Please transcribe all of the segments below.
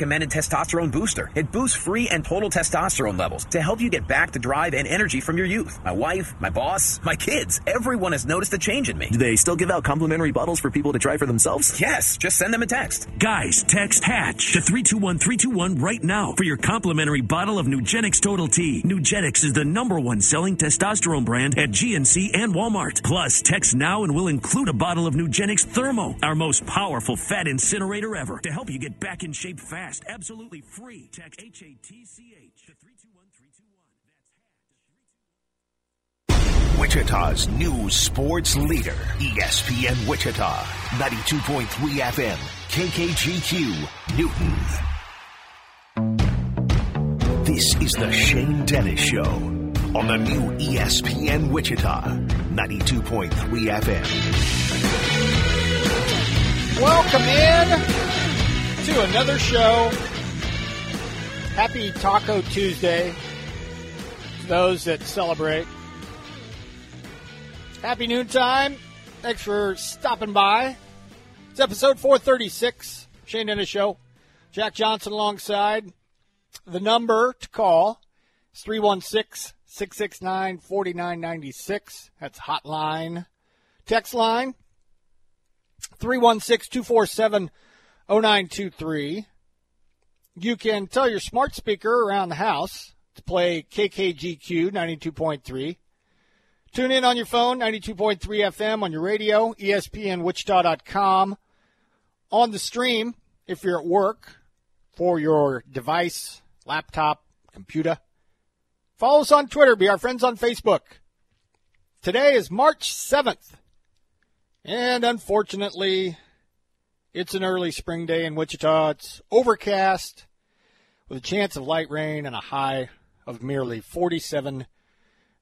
recommended testosterone booster. It boosts free and total testosterone levels to help you get back the drive and energy from your youth. My wife, my boss, my kids, everyone has noticed a change in me. Do they still give out complimentary bottles for people to try for themselves? Yes, just send them a text. Guys, text HATCH to 321321 right now for your complimentary bottle of Nugenix Total T. Nugenix is the number one selling testosterone brand at GNC and Walmart. Plus, text now and we'll include a bottle of Nugenix Thermo, our most powerful fat incinerator ever, to help you get back in shape fast. Absolutely free. Text HATCH to 321 Wichita's new sports leader, ESPN Wichita, 92.3 FM, KKGQ, Newton. This is the Shane Dennis Show on the new ESPN Wichita, 92.3 FM. Welcome in to another show. Happy Taco Tuesday to those that celebrate. Happy noontime. Thanks for stopping by. It's episode 436, Shane Dennis Show. Jack Johnson alongside. The number to call is 316 669 4996. That's hotline. Text line 316 247 0923. You can tell your smart speaker around the house to play KKGQ 92.3. Tune in on your phone, 92.3 FM, on your radio, ESPNWichita.com. On the stream, if you're at work, for your device, laptop, computer. Follow us on Twitter. Be our friends on Facebook. Today is March 7th. And unfortunately, it's an early spring day in Wichita. It's overcast with a chance of light rain and a high of merely 47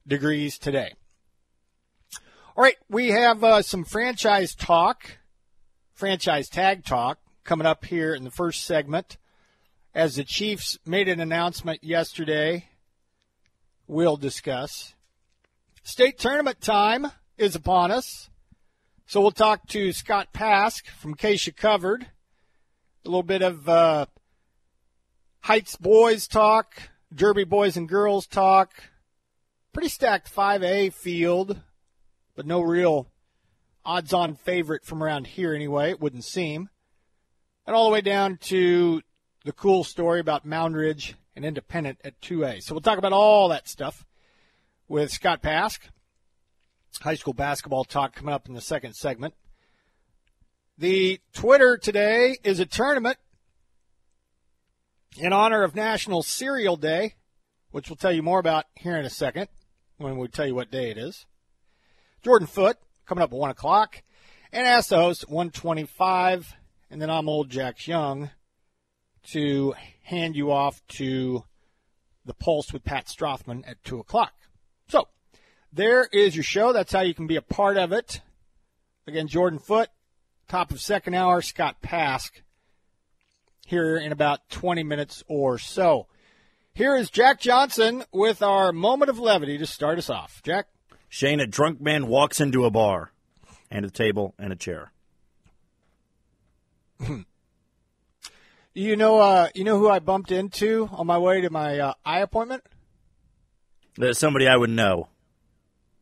degrees today. All right, we have uh, some franchise talk, franchise tag talk coming up here in the first segment. As the Chiefs made an announcement yesterday, we'll discuss. State tournament time is upon us. So we'll talk to Scott Pask from Keisha Covered. A little bit of uh, Heights boys talk, Derby boys and girls talk. Pretty stacked 5A field, but no real odds on favorite from around here anyway, it wouldn't seem. And all the way down to the cool story about Moundridge and Independent at 2A. So we'll talk about all that stuff with Scott Pask. High school basketball talk coming up in the second segment. The Twitter today is a tournament in honor of National Cereal Day, which we'll tell you more about here in a second when we tell you what day it is. Jordan Foot coming up at 1 o'clock. And Ask the Host at 125. And then I'm old Jack Young to hand you off to the Pulse with Pat Strothman at 2 o'clock. There is your show. That's how you can be a part of it. Again, Jordan Foot, top of second hour, Scott Pask, here in about 20 minutes or so. Here is Jack Johnson with our moment of levity to start us off. Jack? Shane, a drunk man walks into a bar and a table and a chair. You know, uh, you know who I bumped into on my way to my uh, eye appointment? There's somebody I would know.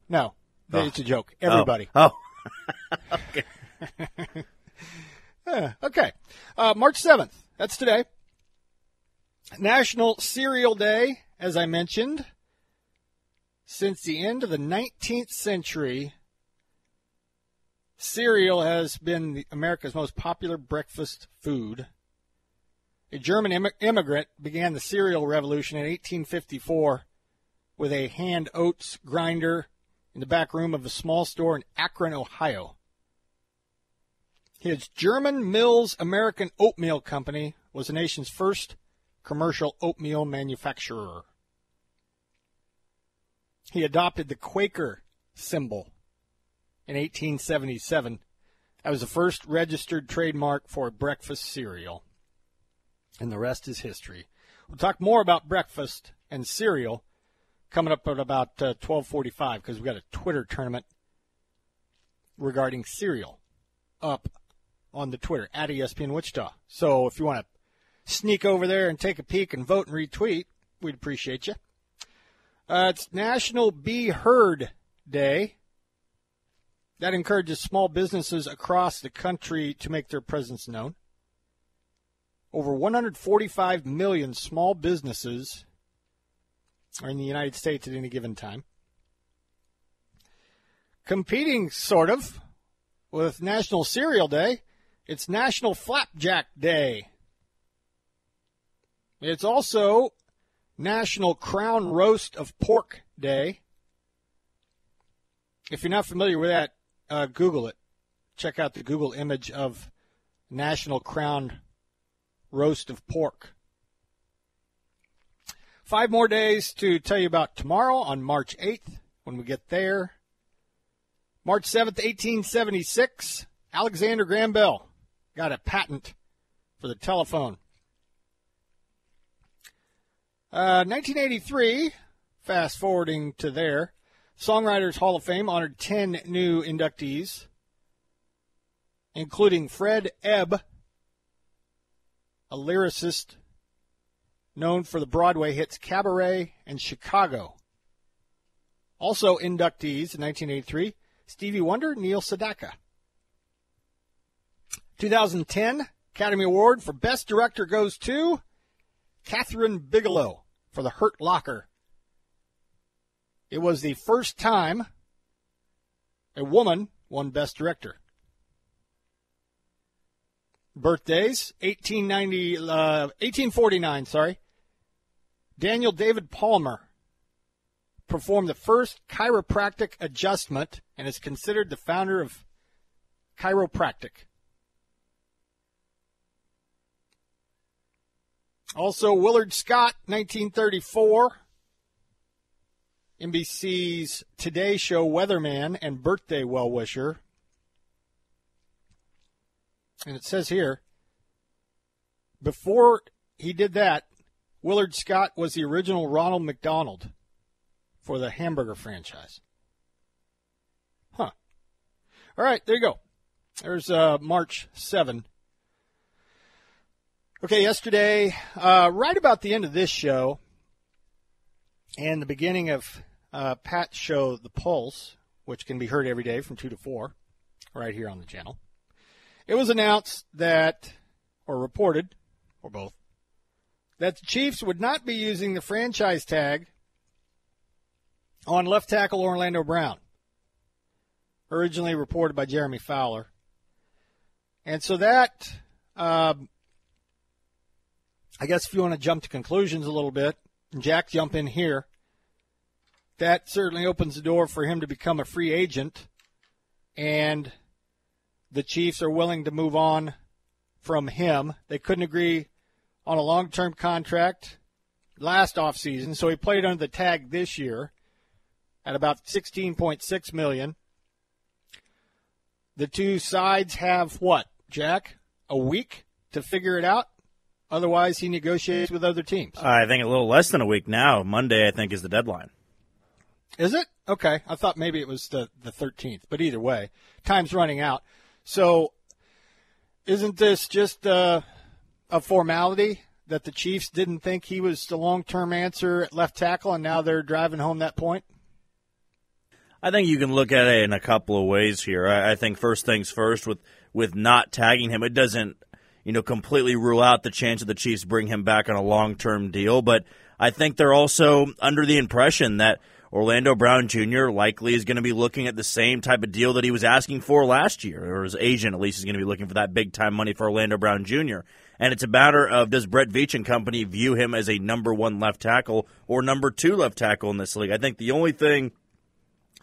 No, Oh. it's a joke. Everybody. Oh. Yeah, okay. Uh, March 7th. That's today. National Cereal Day, as I mentioned. Since the end of the 19th century, cereal has been America's most popular breakfast food. A German Im- immigrant began the cereal revolution in 1854 with a hand oats grinder in the back room of a small store in Akron, Ohio. His German Mills American Oatmeal Company was the nation's first commercial oatmeal manufacturer. He adopted the Quaker symbol in 1877. That was the first registered trademark for breakfast cereal. And the rest is history. We'll talk more about breakfast and cereal coming up at about uh, 12:45 because we've got a Twitter tournament regarding cereal up on the Twitter at ESPN Wichita. So if you want to sneak over there and take a peek and vote and retweet, we'd appreciate you. Uh, it's National Be Heard Day. That encourages small businesses across the country to make their presence known. Over 145 million small businesses are in the United States at any given time. Competing, sort of, with National Cereal Day, it's National Flapjack Day. It's also National Crown Roast of Pork Day. If you're not familiar with that, uh, Google it. Check out the Google image of National Crown Roast of Pork. Five more days to tell you about tomorrow on March 8th when we get there. March 7th, 1876, Alexander Graham Bell got a patent for the telephone. Uh, 1983, fast forwarding to there, Songwriters Hall of Fame honored 10 new inductees, including Fred Ebb, a lyricist known for the Broadway hits Cabaret and Chicago. Also inductees in 1983, Stevie Wonder, Neil Sedaka. 2010 Academy Award for Best Director goes to Kathryn Bigelow for The Hurt Locker. It was the first time a woman won Best Director. Birthdays 1890, uh, 1849, sorry. Daniel David Palmer performed the first chiropractic adjustment and is considered the founder of chiropractic. Also, Willard Scott, 1934. NBC's Today Show weatherman and birthday well wisher. And it says here before he did that, Willard Scott was the original Ronald McDonald for the hamburger franchise. Huh. All right, there you go. There's uh, March 7. Okay, yesterday, uh, right about the end of this show and the beginning of uh, Pat's show, The Pulse, which can be heard every day from 2 to 4, right here on the channel, it was announced that, or reported, or both, that the Chiefs would not be using the franchise tag on left tackle Orlando Brown, originally reported by Jeremy Fowler. And so that, um, I guess if you want to jump to conclusions a little bit, Jack jump in here, that certainly opens the door for him to become a free agent. And the Chiefs are willing to move on from him. They couldn't agree on a long term contract last offseason, so he played under the tag this year at about 16.6 million. The two sides have what, Jack? A week to figure it out. Otherwise, he negotiates with other teams. I think a little less than a week now. Monday, I think, is the deadline. Is it? Okay. I thought maybe it was the, the 13th, but either way, time's running out. So, isn't this just uh, a formality that the Chiefs didn't think he was the long term answer at left tackle, and now they're driving home that point? I think you can look at it in a couple of ways here. I, I think first things first, with with not tagging him, it doesn't you know completely rule out the chance of the Chiefs bring him back on a long term deal. But I think they're also under the impression that Orlando Brown Jr. likely is going to be looking at the same type of deal that he was asking for last year, or his agent at least is going to be looking for that big time money for Orlando Brown Jr. And it's a matter of does Brett Veach and company view him as a number one left tackle or number two left tackle in this league? I think the only thing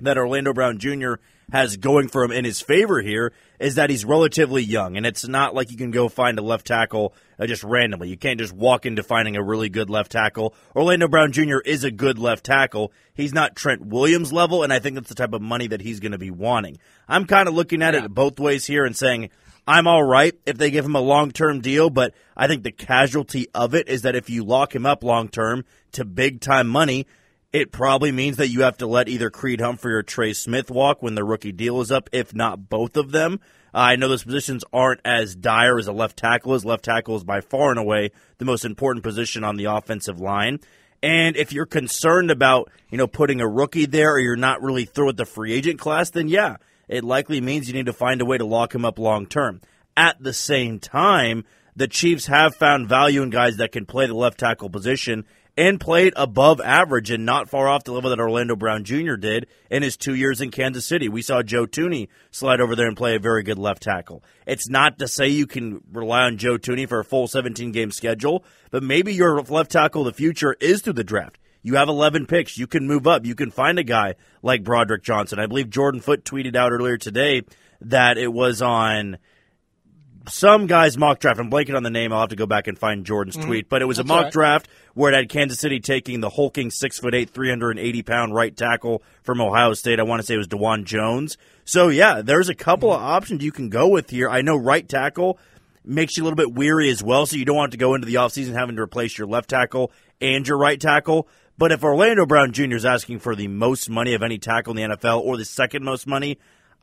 that Orlando Brown Jr. has going for him in his favor here is that he's relatively young, and it's not like you can go find a left tackle uh, just randomly. You can't just walk into finding a really good left tackle. Orlando Brown Jr. is a good left tackle. He's not Trent Williams level, and I think that's the type of money that he's going to be wanting. I'm kind of looking at yeah. it both ways here and saying I'm all right if they give him a long term deal, but I think the casualty of it is that if you lock him up long term to big time money, it probably means that you have to let either Creed Humphrey or Trey Smith walk when the rookie deal is up, if not both of them. Uh, I know those positions aren't as dire as a left tackle is. Left tackle is by far and away the most important position on the offensive line. And if you're concerned about, you know, putting a rookie there or you're not really through with the free agent class, then yeah, it likely means you need to find a way to lock him up long term. At the same time, the Chiefs have found value in guys that can play the left tackle position and played above average and not far off the level that Orlando Brown Jr. did in his two years in Kansas City. We saw Joe Thuney slide over there and play a very good left tackle. It's not to say you can rely on Joe Thuney for a full 17 game schedule, but maybe your left tackle of the future is through the draft. You have 11 picks. You can move up. You can find a guy like Broderick Johnson. I believe Jordan Foot tweeted out earlier today that it was on some guy's mock draft. I'm blanking on the name. I'll have to go back and find Jordan's mm-hmm. tweet. But it was That's a mock right. draft where it had Kansas City taking the hulking six foot eight, 380 pound right tackle from Ohio State. I want to say it was Dawand Jones. So yeah, there's a couple mm-hmm. of options you can go with here. I know right tackle makes you a little bit weary as well, so you don't want to go into the offseason having to replace your left tackle and your right tackle. But if Orlando Brown Jr. is asking for the most money of any tackle in the NFL or the second most money,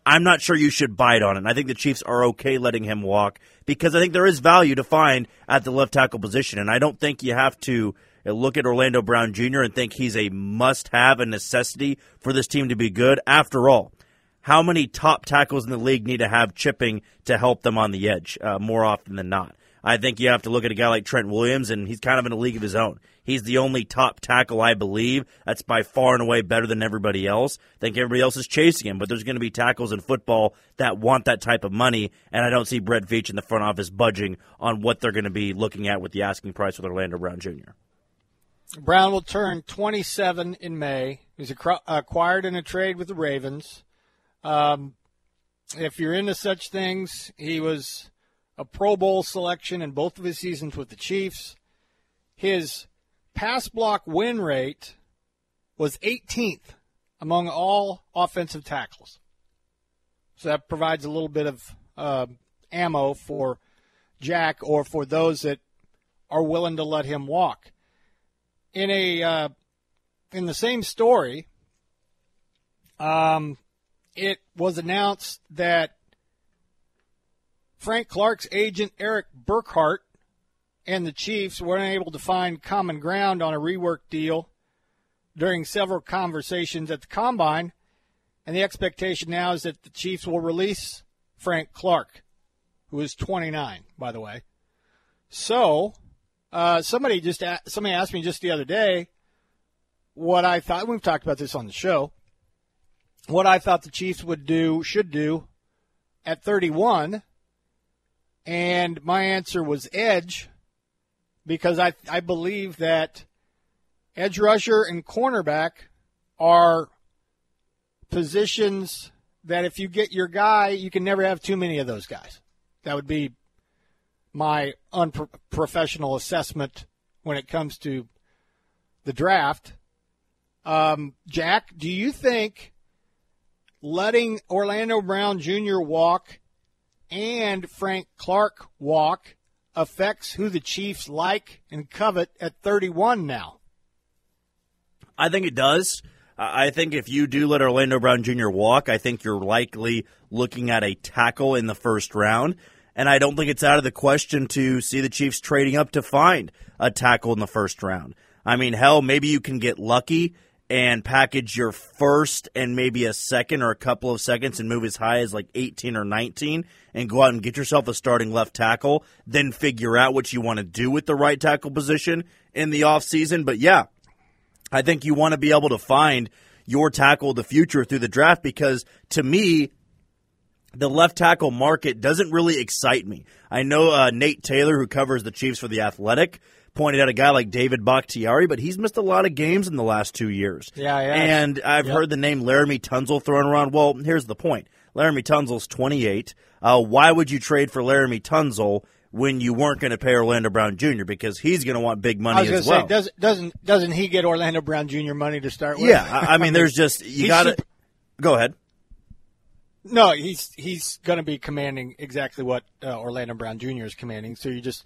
I'm not sure you should bite on it. I think the Chiefs are okay letting him walk because I think there is value to find at the left tackle position. And I don't think you have to look at Orlando Brown Jr. and think he's a must have, a necessity for this team to be good. After all, how many top tackles in the league need to have chipping to help them on the edge uh, more often than not? I think you have to look at a guy like Trent Williams, and he's kind of in a league of his own. He's the only top tackle, I believe. That's by far and away better than everybody else. I think everybody else is chasing him, but there's going to be tackles in football that want that type of money, and I don't see Brett Veach in the front office budging on what they're going to be looking at with the asking price with Orlando Brown Jr. Brown will turn 27 in May. He's acquired in a trade with the Ravens. Um, if you're into such things, he was a Pro Bowl selection in both of his seasons with the Chiefs. His pass block win rate was 18th among all offensive tackles. So that provides a little bit of uh, ammo for Jack or for those that are willing to let him walk. In a uh, in the same story, um, it was announced that Frank Clark's agent Eric Burkhardt and the Chiefs were unable to find common ground on a rework deal during several conversations at the combine. And the expectation now is that the Chiefs will release Frank Clark, who is 29, by the way. So, uh, somebody just somebody asked me just the other day what I thought. We've talked about this on the show. What I thought the Chiefs would do, should do, at 31, and my answer was edge because I I believe that edge rusher and cornerback are positions that if you get your guy, you can never have too many of those guys. That would be my unprofessional assessment when it comes to the draft. Um, Jack, do you think letting Orlando Brown Jr. walk and Frank Clark walk affects who the Chiefs like and covet at 31 now? I think it does. I think if you do let Orlando Brown Jr. walk, I think you're likely looking at a tackle in the first round. And I don't think it's out of the question to see the Chiefs trading up to find a tackle in the first round. I mean, hell, maybe you can get lucky and package your first and maybe a second or a couple of seconds and move as high as like 18 or 19 and go out and get yourself a starting left tackle, then figure out what you want to do with the right tackle position in the offseason. But yeah, I think you want to be able to find your tackle of the future through the draft because to me, the left tackle market doesn't really excite me. I know uh, Nate Taylor, who covers the Chiefs for The Athletic, pointed out a guy like David Bakhtiari, but he's missed a lot of games in the last two years. Yeah, yeah. And I've yep. heard the name Laremy Tunsil thrown around. Well, here's the point. Laremy Tunsil's 28. Uh, why would you trade for Laremy Tunsil? when you weren't going to pay Orlando Brown Jr. because he's going to want big money as well? Say, does, doesn't doesn't he get Orlando Brown Jr. money to start with? Yeah, I, I mean, there's just you got to go ahead. No, he's he's going to be commanding exactly what uh, Orlando Brown Jr. is commanding. So you just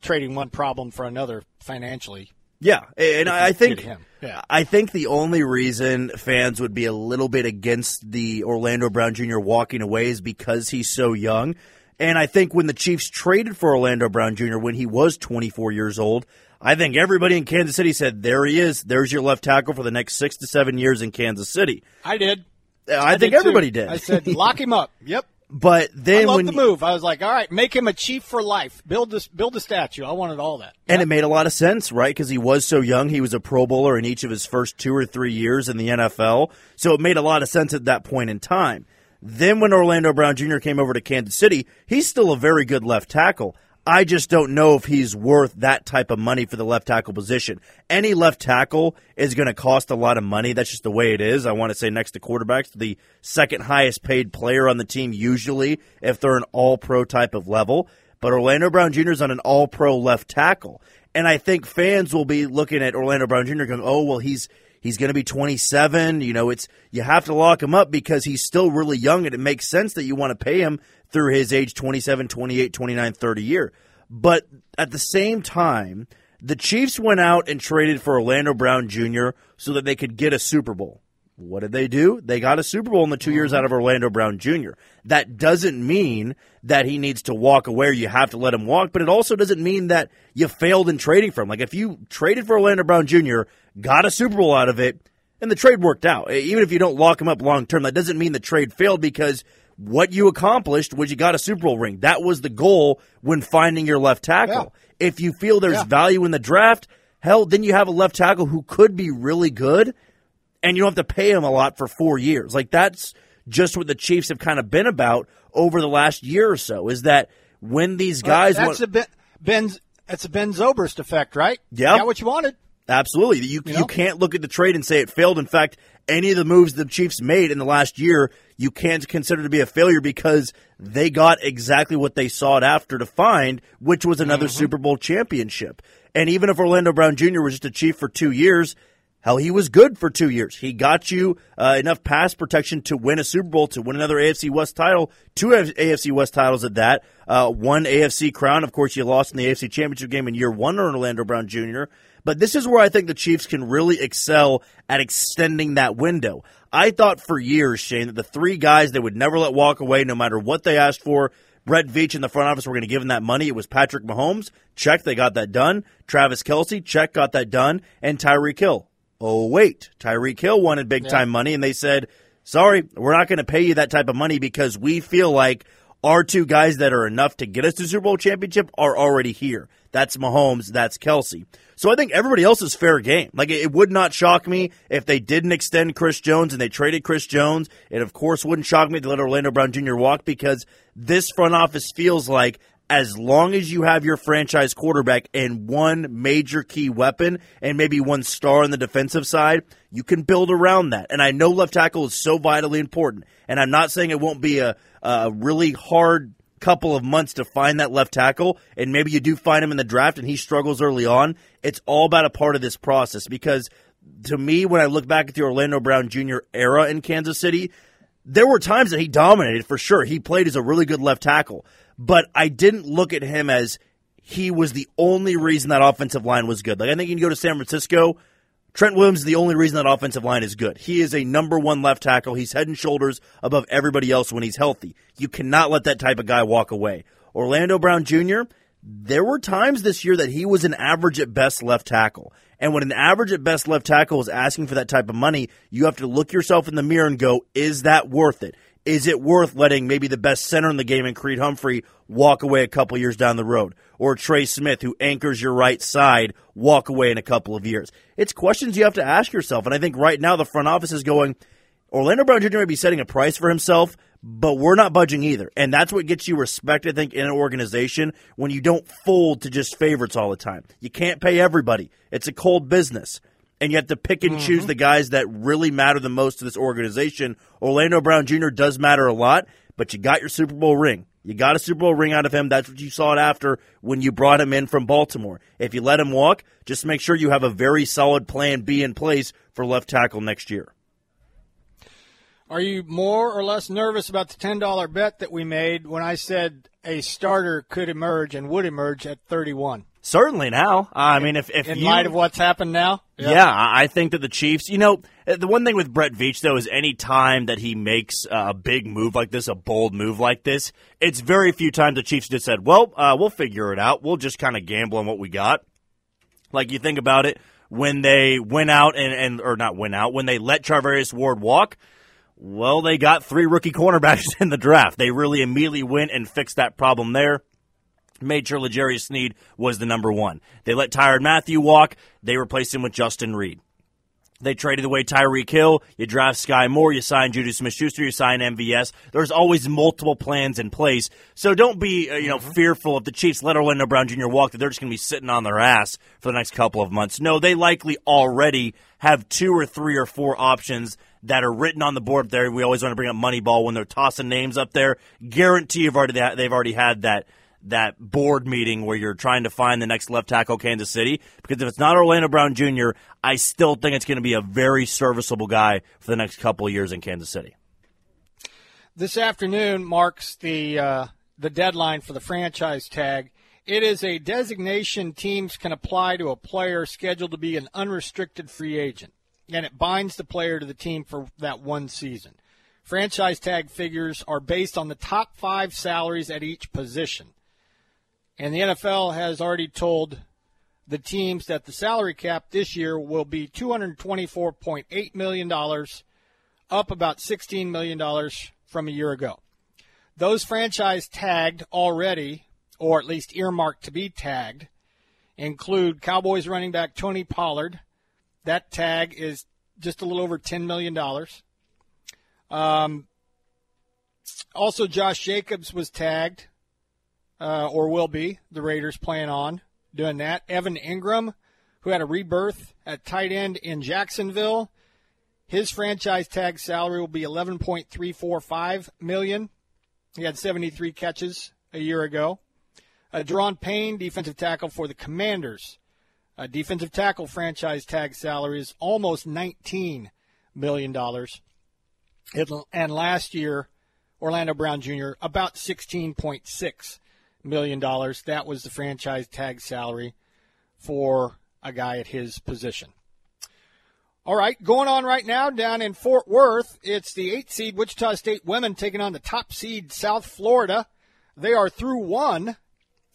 trading one problem for another financially. Yeah, and I I think. Yeah. I think the only reason fans would be a little bit against the Orlando Brown Jr. walking away is because he's so young. And I think when the Chiefs traded for Orlando Brown Jr. when he was 24 years old, I think everybody in Kansas City said, "There he is. There's your left tackle for the next six to seven years in Kansas City." I did. I, think did too. everybody did. I said, lock him up. Yep. But I then love when the move. I was like, all right, make him a chief for life. Build this, build a statue. I wanted all that. And it made a lot of sense, right? Because he was so young. He was a Pro Bowler in each of his first two or three years in the NFL. So it made a lot of sense at that point in time. Then when Orlando Brown Jr. came over to Kansas City, he's still a very good left tackle. I just don't know if he's worth that type of money for the left tackle position. Any left tackle is going to cost a lot of money. That's just the way it is. I want to say next to quarterbacks, the second highest paid player on the team usually if they're an all pro type of level. But Orlando Brown Jr. is on an all pro left tackle. And I think fans will be looking at Orlando Brown Jr. going, oh, well, he's he's going to be 27. You know, it's you have to lock him up because he's still really young and it makes sense that you want to pay him through his age 27, 28, 29, 30 year. But at the same time, the Chiefs went out and traded for Orlando Brown Jr. so that they could get a Super Bowl. What did they do? They got a Super Bowl in the two years out of Orlando Brown Jr. That doesn't mean that he needs to walk away or you have to let him walk, but it also doesn't mean that you failed in trading for him. Like if you traded for Orlando Brown Jr., got a Super Bowl out of it, and the trade worked out. Even if you don't lock him up long term, that doesn't mean the trade failed because what you accomplished was you got a Super Bowl ring. That was the goal when finding your left tackle. If you feel there's Yeah. value in the draft, hell, then you have a left tackle who could be really good and you don't have to pay him a lot for four years. Like that's just what the Chiefs have kind of been about over the last year or so. Is that when these guys that's want, a Ben, Ben's. That's a Ben Zobrist effect, right? Yeah. Got what you wanted. Absolutely. You, you, know? can't look at the trade and say it failed. In fact, any of the moves the Chiefs made in the last year, you can't consider to be a failure because they got exactly what they sought after to find, which was another Super Bowl championship. And even if Orlando Brown Jr. was just a Chief for two years, hell, he was good for two years. He got you uh, enough pass protection to win a Super Bowl, to win another AFC West title, two AFC West titles at that, uh, one AFC crown. Of course, you lost in the AFC Championship game in year one to Orlando Brown Jr. But this is where I think the Chiefs can really excel at extending that window. I thought for years, Shane, that the three guys they would never let walk away, no matter what they asked for, Brett Veach in the front office were going to give him that money. It was Patrick Mahomes, check, they got that done. Travis Kelce, check, got that done. And Tyreek Hill. Oh, wait. Tyreek Hill wanted big time money, and they said, sorry, we're not going to pay you that type of money because we feel like our two guys that are enough to get us to Super Bowl championship are already here. That's Mahomes, that's Kelce. So I think everybody else is fair game. Like it would not shock me if they didn't extend Chris Jones and they traded Chris Jones. It of course wouldn't shock me to let Orlando Brown Jr. walk because this front office feels like as long as you have your franchise quarterback and one major key weapon and maybe one star on the defensive side, you can build around that. And I know left tackle is so vitally important. And I'm not saying it won't be a, a really hard couple of months to find that left tackle, and maybe you do find him in the draft and he struggles early on. It's all about a part of this process because to me, when I look back at the Orlando Brown Jr. era in Kansas City, there were times that he dominated for sure. He played as a really good left tackle, but I didn't look at him as he was the only reason that offensive line was good. Like I think you can go to San Francisco. Trent Williams is the only reason that offensive line is good. He is a number one left tackle. He's head and shoulders above everybody else when he's healthy. You cannot let that type of guy walk away. Orlando Brown Jr., there were times this year that he was an average at best left tackle. And when an average at best left tackle is asking for that type of money, you have to look yourself in the mirror and go, is that worth it? Is it worth letting maybe the best center in the game in Creed Humphrey walk away a couple years down the road? Or Trey Smith, who anchors your right side, walk away in a couple of years? It's questions you have to ask yourself. And I think right now the front office is going, Orlando Brown Jr. may be setting a price for himself, but we're not budging either. And that's what gets you respect, I think, in an organization when you don't fold to just favorites all the time. You can't pay everybody. It's a cold business. And you have to pick and choose mm-hmm. the guys that really matter the most to this organization. Orlando Brown Jr. does matter a lot, but you got your Super Bowl ring. You got a Super Bowl ring out of him. That's what you sought after when you brought him in from Baltimore. If you let him walk, just make sure you have a very solid plan B in place for left tackle next year. Are you more or less nervous about the ten dollar bet that we made when I said a starter could emerge and would emerge at thirty one? Certainly now. I mean, if, if in you, light of what's happened now. Yeah. I I think that the Chiefs, you know, uh, the one thing with Brett Veach, though, is any time that he makes uh, a big move like this, a bold move like this, it's very few times the Chiefs just said, well, uh, we'll figure it out. We'll just kind of gamble on what we got. Like, you think about it, when they went out and, and or not went out, when they let Charvarius Ward walk, well, they got three rookie cornerbacks in the draft. They really immediately went and fixed that problem there made sure L'Jarius Sneed was the number one. They let Tyrann Mathieu walk. They replaced him with Justin Reid. They traded away Tyreek Hill. You draft Skyy Moore. You sign Juju Smith-Schuster. You sign MVS. There's always multiple plans in place. So don't be, uh, you know, Mm-hmm. fearful if the Chiefs let Orlando Brown Jr. walk that they're just going to be sitting on their ass for the next couple of months. No, they likely already have two or three or four options that are written on the board there. We always want to bring up Moneyball when they're tossing names up there. Guarantee you've already they've already had that that board meeting where you're trying to find the next left tackle Kansas City. Because if it's not Orlando Brown Jr., I still think it's going to be a very serviceable guy for the next couple of years in Kansas City. This afternoon marks the uh, the deadline for the franchise tag. It is a designation teams can apply to a player scheduled to be an unrestricted free agent, and it binds the player to the team for that one season. Franchise tag figures are based on the top five salaries at each position. And the NFL has already told the teams that the salary cap this year will be $224.8 million, up about $16 million from a year ago. Those franchise tagged already, or at least earmarked to be tagged, include Cowboys running back Tony Pollard. That tag is just a little over $10 million. Um, also, Josh Jacobs was tagged, uh, or will be. The Raiders plan on doing that. Evan Engram, who had a rebirth at tight end in Jacksonville, his franchise tag salary will be 11.345 million. He had 73 catches a year ago. Uh, Daron Payne, defensive tackle for the Commanders. Uh, defensive tackle franchise tag salary is almost 19 million dollars. And last year, Orlando Brown Jr. about 16.6 million dollars. That was the franchise tag salary for a guy at his position. All right, going on right now down in Fort Worth, it's the eight seed Wichita State women taking on the top seed South Florida. They are through one,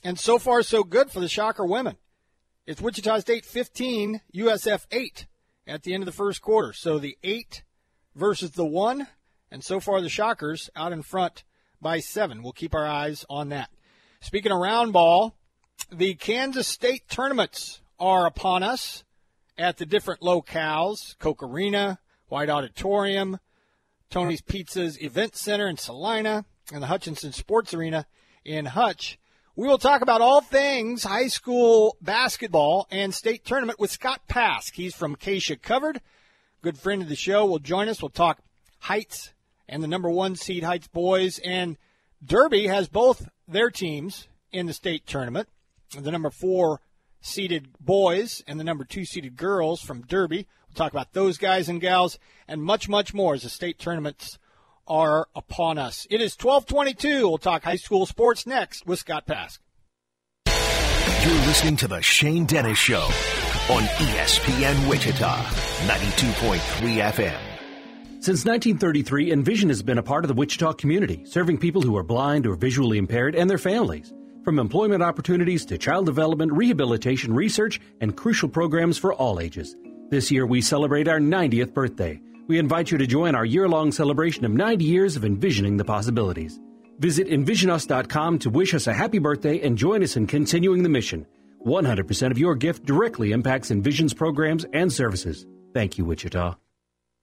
and so far so good for the Shocker women. It's Wichita State 15, USF 8 at the end of the first quarter. So the 8 versus the 1, and so far the Shockers out in front by 7. We'll keep our eyes on that. Speaking of round ball, the Kansas State tournaments are upon us at the different locales Koch Arena, White Auditorium, Tony's Pizzas Event Center in Salina, and the Hutchinson Sports Arena in Hutch. We will talk about all things high school basketball and state tournament with Scott Pask. He's from Keisha Covered. Good friend of the show will join us. We'll talk Heights and the number one seed Heights boys. And Derby has both their teams in the state tournament. The number four seeded boys and the number two seeded girls from Derby. We'll talk about those guys and gals and much, much more as the state tournaments are upon us. It is 1222. We'll talk high school sports next with Scott Pask. You're listening to The Shane Dennis Show on ESPN Wichita, 92.3 FM. Since 1933, Envision has been a part of the Wichita community, serving people who are blind or visually impaired and their families. From employment opportunities to child development, rehabilitation, research, and crucial programs for all ages. This year, we celebrate our 90th birthday. We invite you to join our year long celebration of 90 years of envisioning the possibilities. Visit envisionus.com to wish us a happy birthday and join us in continuing the mission. 100% of your gift directly impacts Envision's programs and services. Thank you, Wichita.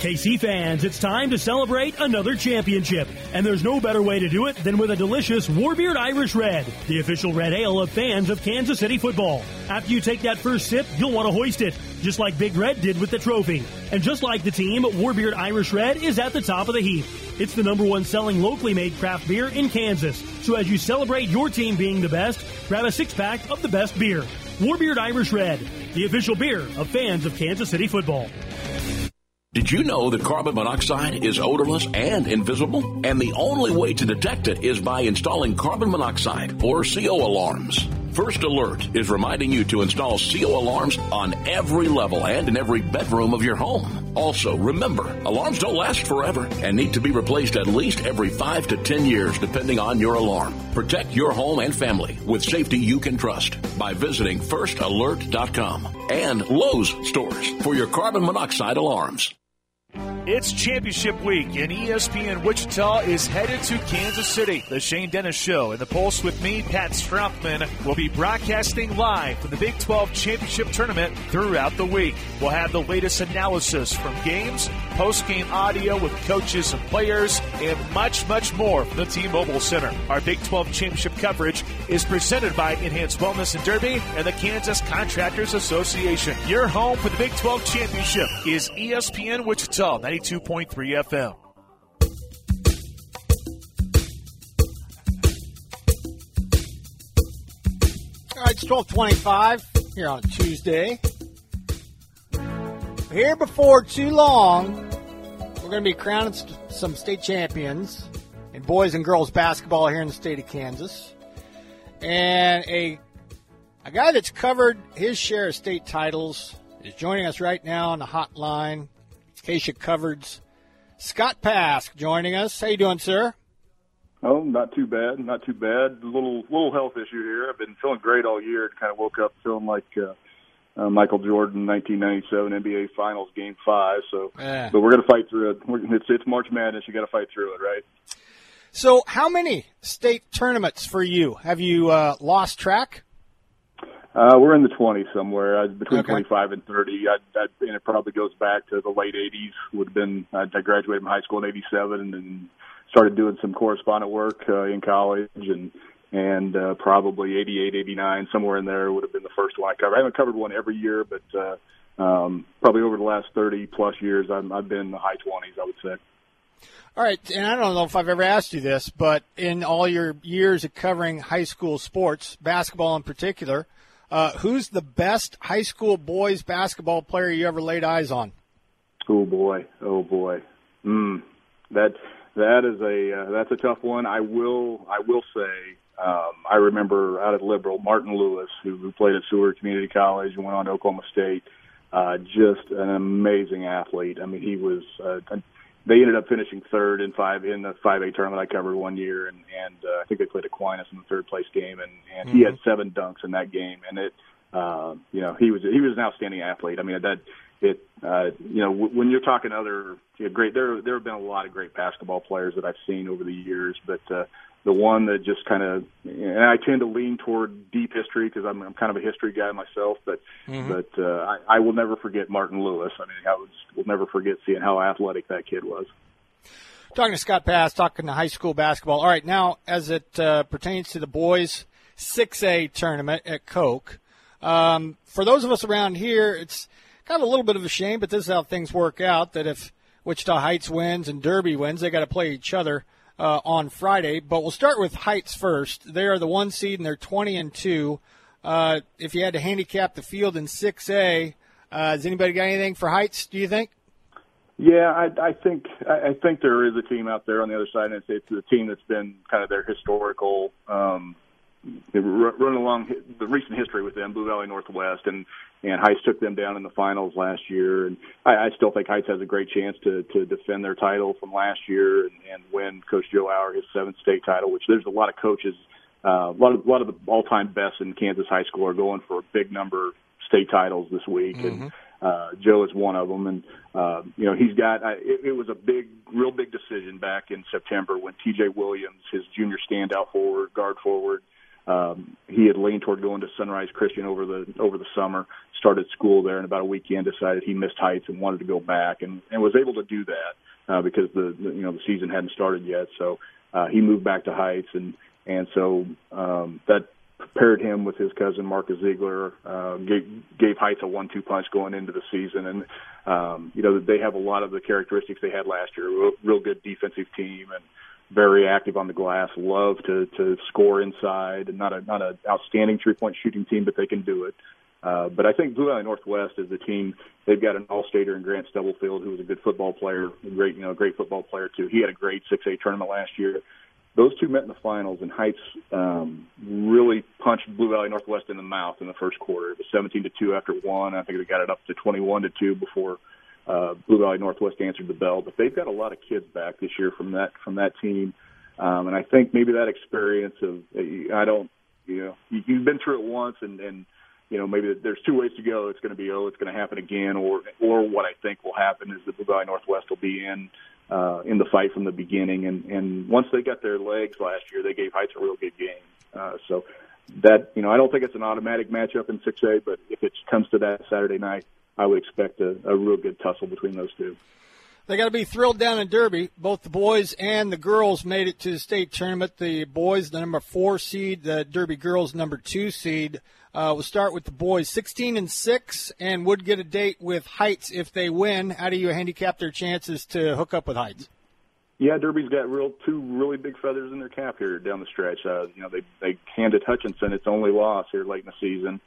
KC fans, it's time to celebrate another championship. And there's no better way to do it than with a delicious Warbeard Irish Red, the official red ale of fans of Kansas City football. After you take that first sip, you'll want to hoist it, just like Big Red did with the trophy. And just like the team, Warbeard Irish Red is at the top of the heap. It's the number one selling locally made craft beer in Kansas. So as you celebrate your team being the best, grab a six pack of the best beer. Warbeard Irish Red, the official beer of fans of Kansas City football. Did you know that carbon monoxide is odorless and invisible? And the only way to detect it is by installing carbon monoxide or CO alarms. First Alert is reminding you to install CO alarms on every level and in every bedroom of your home. Also, remember, alarms don't last forever and need to be replaced at least every 5 to 10 years depending on your alarm. Protect your home and family with safety you can trust by visiting firstalert.com and Lowe's stores for your carbon monoxide alarms. It's championship week, and ESPN Wichita is headed to Kansas City. The Shane Dennis Show and the Pulse with me, Pat Strothman, will be broadcasting live from the Big 12 Championship Tournament throughout the week. We'll have the latest analysis from games, post game audio with coaches and players, and much, much more from the T Mobile Center. Our Big 12 Championship coverage is presented by Enhanced Wellness and Derby and the Kansas Contractors Association. Your home for the Big 12 Championship is ESPN Wichita 92.3 FM. All right, it's 1225 here on a Tuesday. Here before too long, we're going to be crowning some state champions in boys and girls basketball here in the state of Kansas. And a, a guy that's covered his share of state titles is joining us right now on the hotline. Acacia Covered's Scott Pask joining us. How you doing, sir? Oh, not too bad, not too bad. A little little health issue here. I've been feeling great all year. Kind of woke up feeling like uh, uh, Michael Jordan, 1997 NBA Finals, Game Five. So, Yeah. but we're gonna fight through it. We're, it's it's March Madness. You got to fight through it, right? So, how many state tournaments for you? Have you uh, lost track? Uh, we're in the 20s somewhere, uh, between Okay. 25 and 30. I, I, and it probably goes back to the late 80s. Would have been I, I graduated from high school in '87 and then started doing some correspondent work uh, in college and and uh, probably 88, 89, somewhere in there would have been the first one I covered. I haven't covered one every year, but uh, um, probably over the last 30 plus years, I'm, I've been in the high 20s, I would say. All right, and I don't know if I've ever asked you this, but in all your years of covering high school sports, basketball in particular, uh, who's the best high school boys basketball player you ever laid eyes on? Oh boy, oh boy. Mm, that that is a uh, that's a tough one. I will I will say um, I remember out at Liberal Martin Lewis, who, who played at Seward Community College and went on to Oklahoma State. Uh, just an amazing athlete. I mean, he was. Uh, they ended up finishing third in five in the five A tournament. I covered one year, and and uh, I think they played Aquinas in the third place game, and and he had seven dunks in that game, and it, uh, you know, he was he was an outstanding athlete. I mean that it, uh, you know, w- when you're talking other you know, great, there there have been a lot of great basketball players that I've seen over the years, but uh, the one that just kind of, and I tend to lean toward deep history because I'm, I'm kind of a history guy myself, but Mhm. but uh, I, I will never forget Martin Lewis. I mean, I was, will never forget seeing how athletic that kid was. Talking to Scott Pask, talking to high school basketball. All right, now as it uh, pertains to the boys 6A tournament at Koch, um, for those of us around here, it's kind of a little bit of a shame, but this is how things work out. That if Wichita Heights wins and Derby wins, they got to play each other uh, on Friday. But we'll start with Heights first. They are the one seed and they're 20 and two. Uh, if you had to handicap the field in 6A, uh, has anybody got anything for Heights? Do you think? Yeah, I, I think I think there is a team out there on the other side, and it's, it's a team that's been kind of their historical, um, running along the recent history with them, Blue Valley Northwest, and and Heights took them down in the finals last year, and I, I still think Heights has a great chance to to defend their title from last year and, and win Coach Joe Auer his seventh state title. Which there's a lot of coaches, uh, a lot of a lot of the all-time best in Kansas high school are going for a big number state titles this week, mm-hmm. and uh, Joe is one of them. And uh, you know he's got uh, it, it was a big, real big decision back in September when T.J. Williams, his junior standout forward, guard forward um, he had leaned toward going to Sunrise Christian over the over the summer. Started school there, and about a weekend decided he missed Heights and wanted to go back, and, and was able to do that uh, because the, the you know the season hadn't started yet. So uh, he moved back to Heights, and and so um, that prepared him with his cousin Marcus Ziegler. Uh, gave, gave Heights a one-two punch going into the season, and um, you know they have a lot of the characteristics they had last year. Real, real good defensive team, and very active on the glass, love to to score inside, and not a not an outstanding three point shooting team, but they can do it. Uh, but I think Blue Valley Northwest is a team. They've got an All-Stater in Grant Stubblefield, who was a good football player, great you know great football player too. He had a great 6A tournament last year. Those two met in the finals, and Heights um, really punched Blue Valley Northwest in the mouth in the first quarter. It was 17 to two after one. I think they got it up to 21 to two before uh, Blue Valley Northwest answered the bell, but they've got a lot of kids back this year from that from that team, um, and I think maybe that experience of I don't you know you, you've been through it once and and you know maybe there's two ways to go. It's going to be oh it's going to happen again, or or what I think will happen is that Blue Valley Northwest will be in uh, in the fight from the beginning, and and once they got their legs last year, they gave Heights a real good game. Uh, so that you know I don't think it's an automatic matchup in 6A, but if it comes to that Saturday night, I would expect a, a real good tussle between those two. They got to be thrilled down in Derby. Both the boys and the girls made it to the state tournament. The boys, the number four seed, the Derby girls, number two seed. Uh, we'll start with the boys, 16 and six, and would get a date with Heights if they win. How do you handicap their chances to hook up with Heights? Yeah, Derby's got real two really big feathers in their cap here down the stretch. Uh, you know, they they handed Hutchinson its only loss here late in the season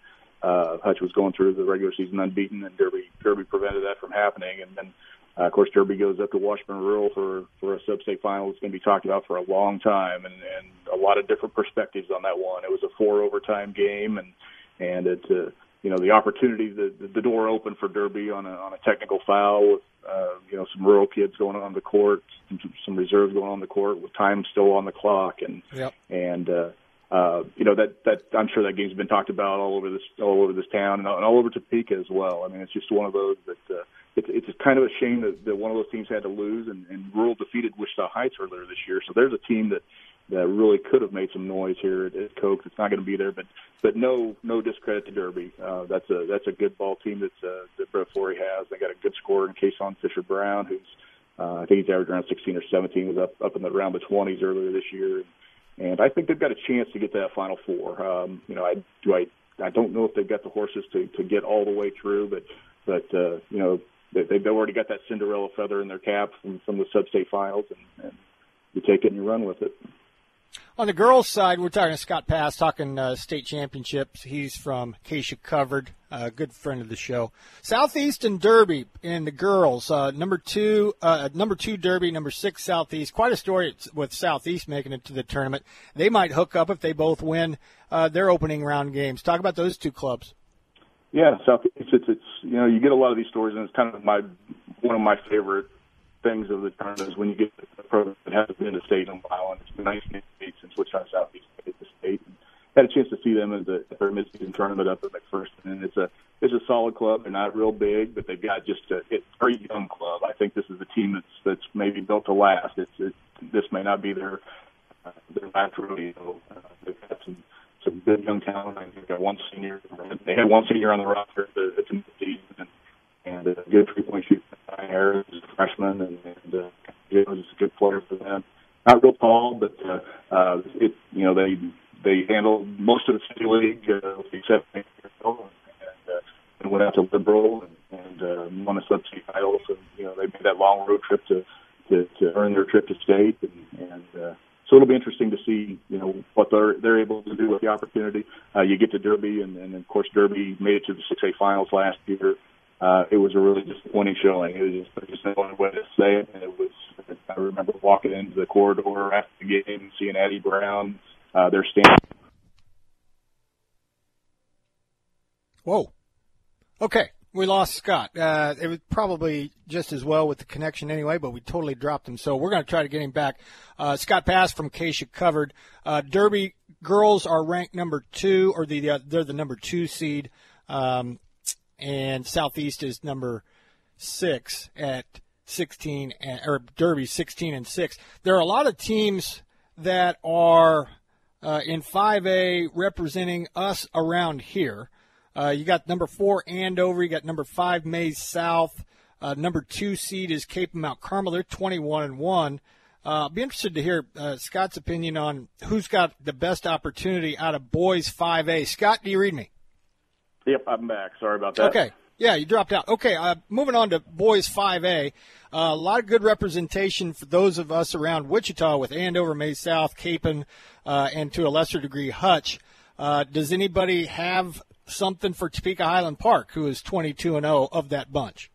uh, Hutch was going through the regular season unbeaten, and Derby Derby prevented that from happening. And then, uh, of course, Derby goes up to Washburn Rural for for a sub-state final. It's going to be talked about for a long time, and and a lot of different perspectives on that one. It was a four overtime game, and and it's uh, you know the opportunity the the door open for Derby on a on a technical foul with uh, you know some rural kids going on the court, some, some reserves going on the court with time still on the clock, and yep. and uh, uh, you know that that I'm sure that game's been talked about all over this all over this town and, all over Topeka as well. I mean, it's just one of those that uh, it's it's kind of a shame that, that one of those teams had to lose, and, and Rural defeated Wichita Heights earlier this year. So there's a team that that really could have made some noise here at, at Koch. It's not going to be there, but but no no discredit to Derby. Uh, that's a that's a good ball team that's uh, that Brett Flory has. They got a good scorer in Kason Fisher Brown, who's uh, I think he's averaged around 16 or 17, was up up in the around the 20s earlier this year. And, and I think they've got a chance to get to that Final Four. Um, you know, I do I I don't know if they've got the horses to to get all the way through, but but uh, you know they, they've already got that Cinderella feather in their cap from from the sub-state finals, and, and you take it and you run with it. On the girls' side, we're talking to Scott Pask, talking uh, state championships. He's from Acacia Covered, a good friend of the show. Southeast and Derby in the girls, uh, number two, uh, number two Derby, number six Southeast. Quite a story with Southeast making it to the tournament. They might hook up if they both win uh, their opening round games. Talk about those two clubs. Yeah, Southeast. It's, it's you know you get a lot of these stories, and it's kind of my one of my favorite things of the tournament is when you get a program that hasn't been to state in a while, and it's been 19 states since Wichita Southeast made the state. And had a chance to see them at the their midseason tournament up at McPherson, and it's a it's a solid club. They're not real big, but they've got just a it's very young club. I think this is a team that's that's maybe built to last. It's it, this may not be their uh, their last rodeo. Uh, they've got some some good young talent. I think they've got one senior. They had one senior on the roster at the, at the season, and and a good three point shooter. Harris is a freshman, and, and uh, Jones a good player for them. Not real tall, but uh, uh, it you know they they handle most of the city league, uh, with and, uh, and went out to Liberal and, and uh, won a sub-state title. So you know they made that long road trip to to, to earn their trip to state, and, and uh, so it'll be interesting to see you know what they're they're able to do with the opportunity. Uh, you get to Derby, and, and of course Derby made it to the 6A finals last year uh, it was a really disappointing showing. It was just, just the only way to say it. And it was, I remember walking into the corridor after the game seeing Eddie Brown, uh, their stand. Whoa. Okay. We lost Scott. Uh, it was probably just as well with the connection anyway, but we totally dropped him. So we're going to try to get him back. Uh, Scott Pask from Keisha covered. Uh, Derby girls are ranked number two, or the, they're the number two seed. Um, and Southeast is number six at 16, and, or Derby 16 and six. There are a lot of teams that are uh, in 5A representing us around here. Uh, you got number four Andover. You got number five Maize South. Uh, number two seed is Kapaun Mount Carmel. They're 21 and one. Uh, I'll be interested to hear uh, Scott's opinion on who's got the best opportunity out of boys 5A. Scott, do you read me? Yep, I'm back. Sorry about that. Okay. Yeah, you dropped out. Okay, uh, moving on to boys 5A. Uh, a lot of good representation for those of us around Wichita with Andover, Maize South, Kapaun, uh, and to a lesser degree Hutch. Uh, does anybody have something for Topeka Highland Park, who is 22 and 0 of that bunch?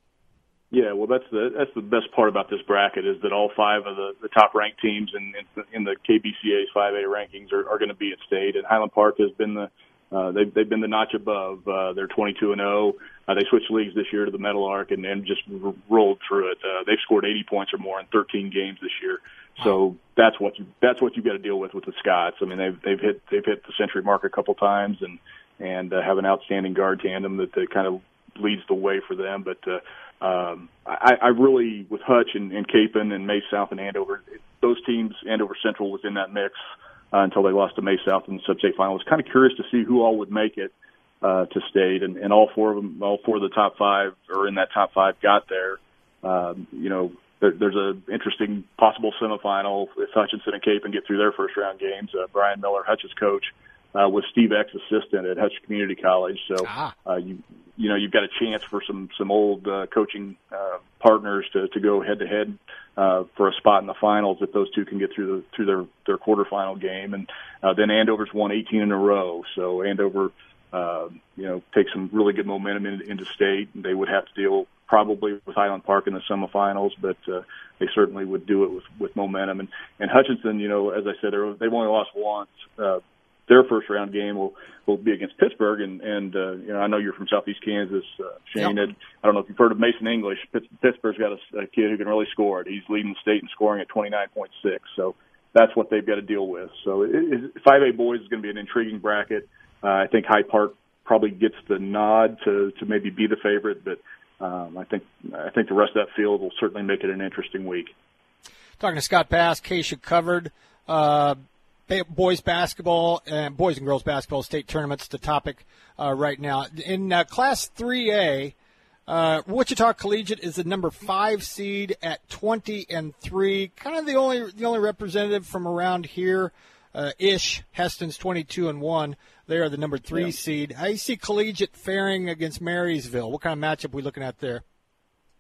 Yeah, well, that's the that's the best part about this bracket is that all five of the, the top ranked teams in, in, in the KBCA's 5A rankings are, are going to be at state, and Highland Park has been the uh, they've they've been the notch above. Uh, they're 22 and 0. Uh, they switched leagues this year to the Meadowlark and, and just r- rolled through it. Uh, they've scored 80 points or more in 13 games this year. So that's what you that's what you got to deal with with the Scots. I mean, they've they've hit they've hit the century mark a couple times and and uh, have an outstanding guard tandem that, that kind of leads the way for them. But uh, um, I, I really, with Hutch and, and Kapaun and Maize South and Andover, those teams, Andover Central was in that mix uh, until they lost to Maize South in the sub-state final. I was kind of curious to see who all would make it uh, to state, and, and all four of them, all four of the top five, or in that top five, got there. Um, you know, there, there's an interesting possible semifinal if Hutchinson and Kapaun get through their first round games. Uh, Brian Miller, Hutch's coach, uh, was Steve Eck's assistant at Hutch Community College. So ah. uh, you you know you've got a chance for some some old uh, coaching uh, partners to to go head to head for a spot in the finals if those two can get through the through their their quarterfinal game. And uh, then Andover's won 18 in a row, so Andover. Uh, you know, take some really good momentum in, into state. They would have to deal probably with Highland Park in the semifinals, but uh, they certainly would do it with with momentum. And and Hutchinson, you know, as I said, they've only lost once. Uh, their first round game will will be against Pittsburgh, and and uh, you know I know you're from Southeast Kansas, uh, Shane. Yep. I don't know if you've heard of Mason English. Pittsburgh's got a, a kid who can really score it. He's leading the state in scoring at 29.6. So that's what they've got to deal with. So it, it, 5A boys is going to be an intriguing bracket. Uh, I think Hyde Park probably gets the nod to to maybe be the favorite, but um, I think I think the rest of that field will certainly make it an interesting week. Talking to Scott Pask, Keisha covered. Uh, boys basketball and boys and girls basketball state tournaments the topic uh, right now. In uh, Class 3A, uh, Wichita Collegiate is the number five seed at 20 and three. Kind of the only the only representative from around here. Uh, ish Hesston's 22 and one. They are the number three yeah. seed. How you see Collegiate faring against Marysville? What kind of matchup are we looking at there?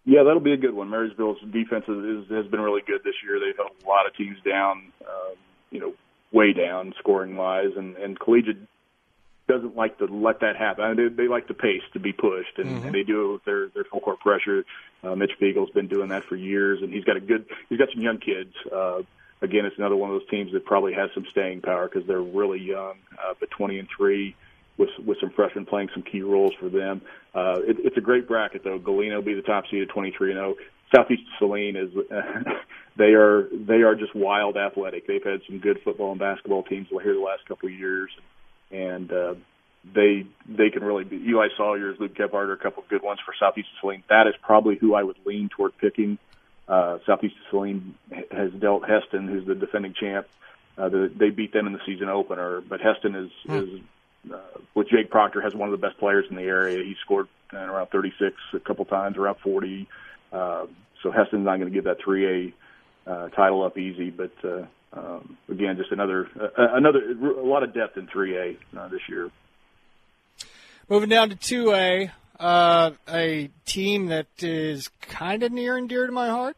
Yeah, that'll be a good one. Marysville's defense is, has been really good this year. They've held a lot of teams down. Uh, you know, way down scoring wise, and and collegiate doesn't like to let that happen. I mean, they, they like the pace to be pushed, and, mm-hmm. and they do it with their their full court pressure. Uh, Mitch Beagle's been doing that for years, and he's got a good he's got some young kids. Uh, again, it's another one of those teams that probably has some staying power because they're really young, uh, but 20 and three with with some freshmen playing some key roles for them. Uh, it, it's a great bracket though. Galena will be the top seed at 23 and 0. Southeast Saline is they are they are just wild athletic. They've had some good football and basketball teams here the last couple of years, and uh, they they can really be. Eli Sawyer's, Luke Gebhardt are a couple of good ones for Southeast Saline. That is probably who I would lean toward picking. Uh, Southeast Saline has dealt Hesston, who's the defending champ. Uh, the, they beat them in the season opener, but Hesston is hmm. is uh, with Jake Proctor has one of the best players in the area. He scored uh, around 36 a couple times, around 40. Uh, so Hesston's not going to give that 3A uh, title up easy. But uh, um, again, just another uh, another a lot of depth in 3A uh, this year. Moving down to 2A, uh, a team that is kind of near and dear to my heart,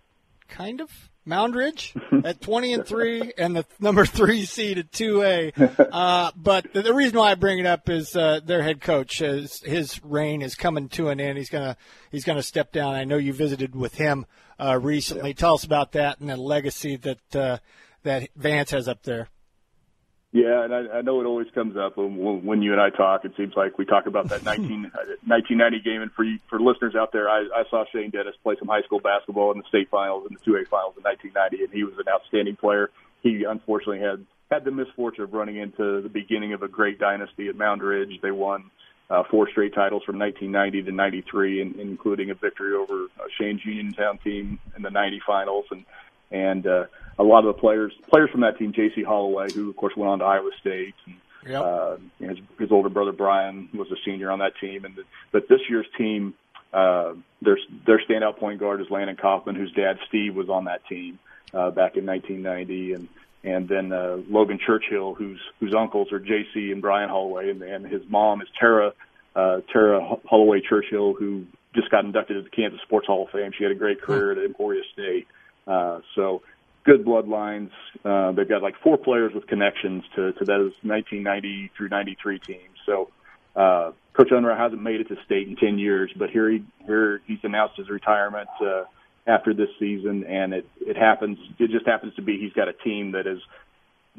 kind of. Moundridge at 20 and 3 and the number 3 seed at 2A. Uh, but the, the, reason why I bring it up is uh, their head coach his, his reign is coming to an end. He's going to he's going to step down. I know you visited with him uh, recently. Tell us about that and the legacy that uh, that Vance has up there. Yeah, and I, I know it always comes up when, when you and I talk. It seems like we talk about that 19, 1990 game. And for you, for listeners out there, I, I saw Shane Dennis play some high school basketball in the state finals and the 2A finals in 1990, and he was an outstanding player. He unfortunately had had the misfortune of running into the beginning of a great dynasty at Moundridge. They won uh, four straight titles from 1990 to 93, and, including a victory over uh, Shane's Uniontown team in the 90 finals. And and uh, a lot of the players players from that team, J.C. Holloway, who of course went on to Iowa State, and yep. uh, his, his older brother Brian was a senior on that team, and the, but this year's team, uh, their their standout point guard is Landon Kaufman, whose dad Steve was on that team uh, back in 1990, and and then uh, Logan Churchill, whose whose uncles are J.C. and Brian Holloway, and, and his mom is Tara uh, Tara Holloway Churchill, who just got inducted into the Kansas Sports Hall of Fame. She had a great career at Emporia State. Uh, so good bloodlines. Uh, they've got like four players with connections to, to those 1990 through 93 teams. So, uh, Coach Unruh hasn't made it to state in 10 years, but here he, here he's announced his retirement, uh, after this season. And it, it happens, it just happens to be he's got a team that is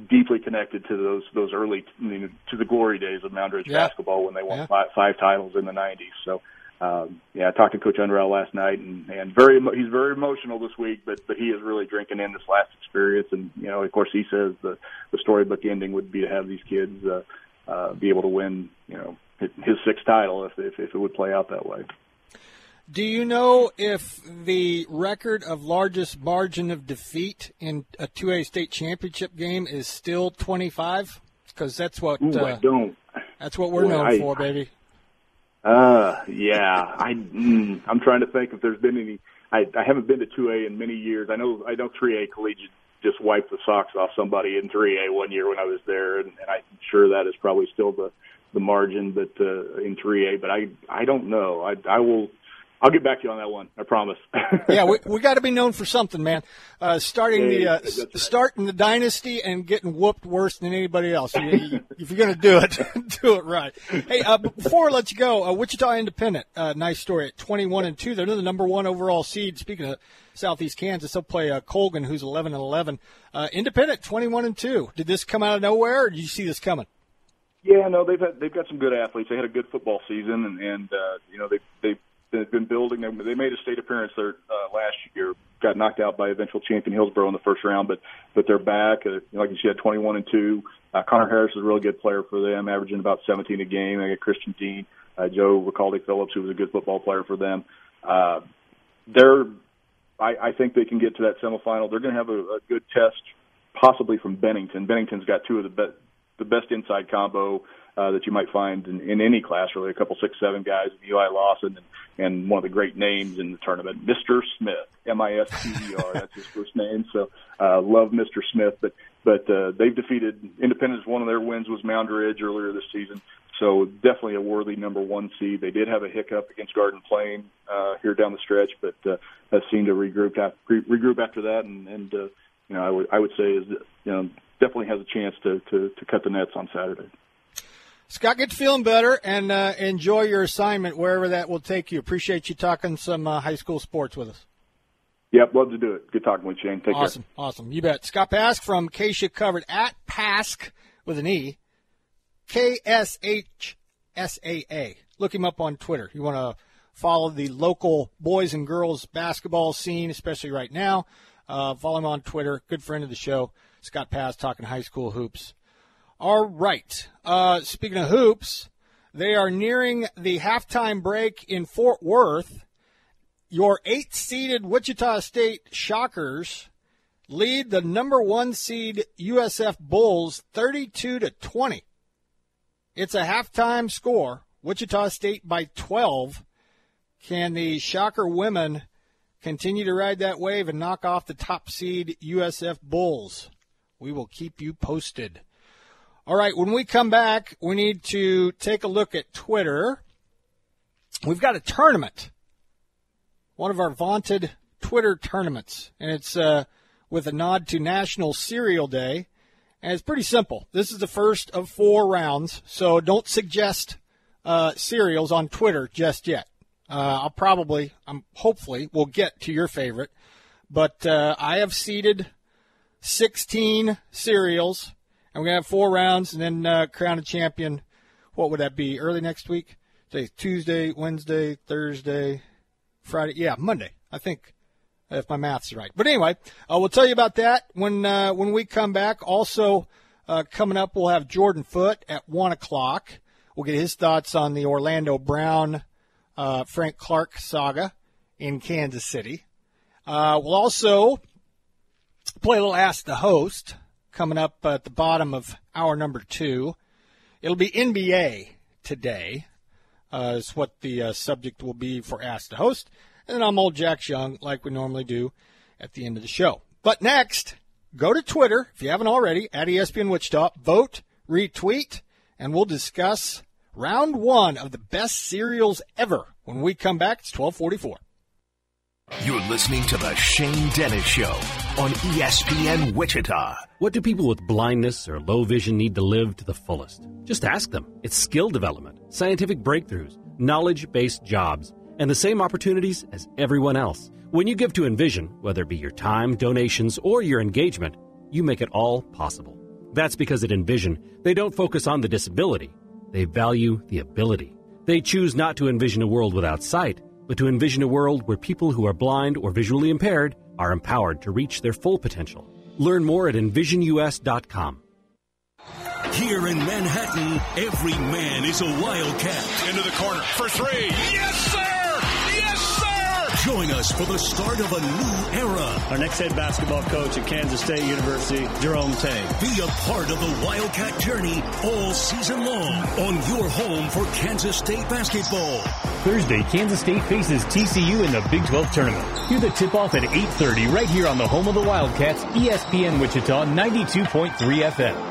deeply connected to those, those early, you know, to the glory days of Moundridge Yeah. basketball when they won Yeah. five, five titles in the 90s. So, um, yeah, I talked to Coach Unruh last night, and and very he's very emotional this week, but but he is really drinking in this last experience, and you know, of course, he says the the storybook ending would be to have these kids uh, uh, be able to win, you know, his sixth title if if, if it would play out that way. Do you know if the record of largest margin of defeat in a 2A state championship game is still 25? Because that's what Ooh, I uh, don't. that's what we're Boy, known I- for, baby. Uh, yeah, I mm, I'm trying to think if there's been any. I I haven't been to 2A in many years. I know I know 3A collegiate just wiped the socks off somebody in 3A one year when I was there, and, and I'm sure that is probably still the the margin, but uh, in 3A. But I I don't know. I I will. I'll get back to you on that one. I promise. yeah, we, we got to be known for something, man. Uh, starting the uh, right. starting the dynasty and getting whooped worse than anybody else. You- you- if you're going to do it, do it right. Hey, uh, before I let you go, uh, Wichita Independent, uh, nice story at 21 and two. They're the number one overall seed. Speaking of Southeast Kansas, they'll play uh, Colgan, who's 11 and 11. Uh, Independent, 21 and two. Did this come out of nowhere, or did you see this coming? Yeah, no, they've had they've got some good athletes. They had a good football season, and, and uh, you know they they've they've been building. They, they made a state appearance there uh, last year. Got knocked out by eventual champion Hillsboro in the first round, but but they're back. Uh, like you said, 21 and two. Uh, Connor Harris is a really good player for them, averaging about 17 a game. They got Christian Dean, uh, Joe Ricaldi Phillips, who was a good football player for them. Uh, they're I, I think they can get to that semifinal. They're going to have a, a good test, possibly from Bennington. Bennington's got two of the best the best inside combo uh, that you might find in, in any class, really. A couple six seven guys, Eli Lawson, and, and one of the great names in the tournament, Mr. Smith, M I S T E R. That's his first name. So uh, love Mr. Smith, but but uh, they've defeated Independence. One of their wins was Moundridge earlier this season. So definitely a worthy number one seed. They did have a hiccup against Garden Plain uh, here down the stretch, but uh, have seemed to regroup after, regroup after that, and, and uh, you know I would I would say is you know definitely has a chance to to, to cut the nets on Saturday. Scott, get to feeling better and uh, enjoy your assignment wherever that will take you. Appreciate you talking some uh, high school sports with us. Yep, love to do it. Good talking with you, Shane. Take care. awesome, awesome. You bet. Scott Pask from Keisha Covered at Pask with an E, K S H S A A. Look him up on Twitter. You want to follow the local boys and girls basketball scene, especially right now. Uh, follow him on Twitter. Good friend of the show, Scott Pask, talking high school hoops. All right. Uh, speaking of hoops, they are nearing the halftime break in Fort Worth. Your eight seeded Wichita State Shockers lead the number one seed USF Bulls 32 to 20. It's a halftime score. Wichita State by 12. Can the Shocker women continue to ride that wave and knock off the top seed USF Bulls? We will keep you posted. All right, when we come back, we need to take a look at Twitter. We've got a tournament, one of our vaunted Twitter tournaments, and it's uh, with a nod to National Cereal Day. And it's pretty simple. This is the first of four rounds, so don't suggest uh, cereals on Twitter just yet. Uh, I'll probably, I'm hopefully, we'll get to your favorite, but uh, I have seeded 16 cereals And we're going to have four rounds and then uh, crown a champion. What would that be? Early next week? Say Tuesday, Wednesday, Thursday, Friday. Yeah, Monday, I think, if my math's right. But anyway, uh, we'll tell you about that when uh, when we come back. Also, uh, coming up, we'll have Jordan Foote at 1 o'clock. We'll get his thoughts on the Orlando Brown uh, Frank Clark saga in Kansas City. Uh, we'll also play a little Ask the Host coming up at the bottom of hour number two. It'll be NBA today, uh, is what the uh, subject will be for Ask the Host. And then I'm old Jack Young, like we normally do at the end of the show. But next, go to Twitter, if you haven't already, at ESPN Wichita, vote, retweet, and we'll discuss round one of the best cereals ever. When we come back, it's 1244. You're listening to The Shane Dennis Show on ESPN Wichita. What do people with blindness or low vision need to live to the fullest? Just ask them. It's skill development, scientific breakthroughs, knowledge based jobs, and the same opportunities as everyone else. When you give to Envision, whether it be your time, donations, or your engagement, you make it all possible. That's because at Envision, they don't focus on the disability, they value the ability. They choose not to envision a world without sight, but to envision a world where people who are blind or visually impaired are empowered to reach their full potential. Learn more at envisionus.com. Here in Manhattan, every man is a Wildcat. Into the corner for three. Yes, sir! Yes, sir! Join us for the start of a new era. Our next head basketball coach at Kansas State University, Jerome Tang. Be a part of the Wildcat journey all season long on your home for Kansas State basketball. Thursday, Kansas State faces TCU in the Big 12 tournament. Hear the tip-off at 8.30 right here on the home of the Wildcats, ESPN Wichita 92.3 FM.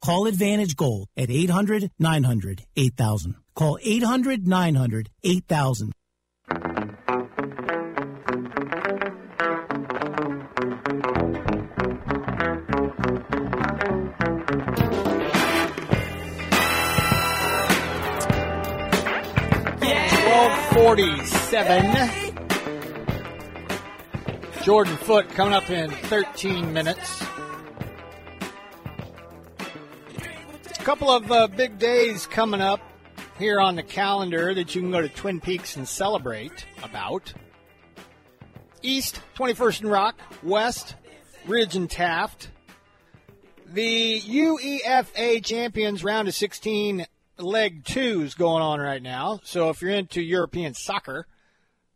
Call Advantage Gold at 800 900 8000. Call 800 900 8000. Twelve forty-seven. Jordan Foote coming up in 13 minutes. Couple of uh, big days coming up here on the calendar that you can go to Twin Peaks and celebrate about. East, 21st and Rock. West, Ridge and Taft. The UEFA Champions Round of 16 Leg 2 is going on right now. So if you're into European soccer,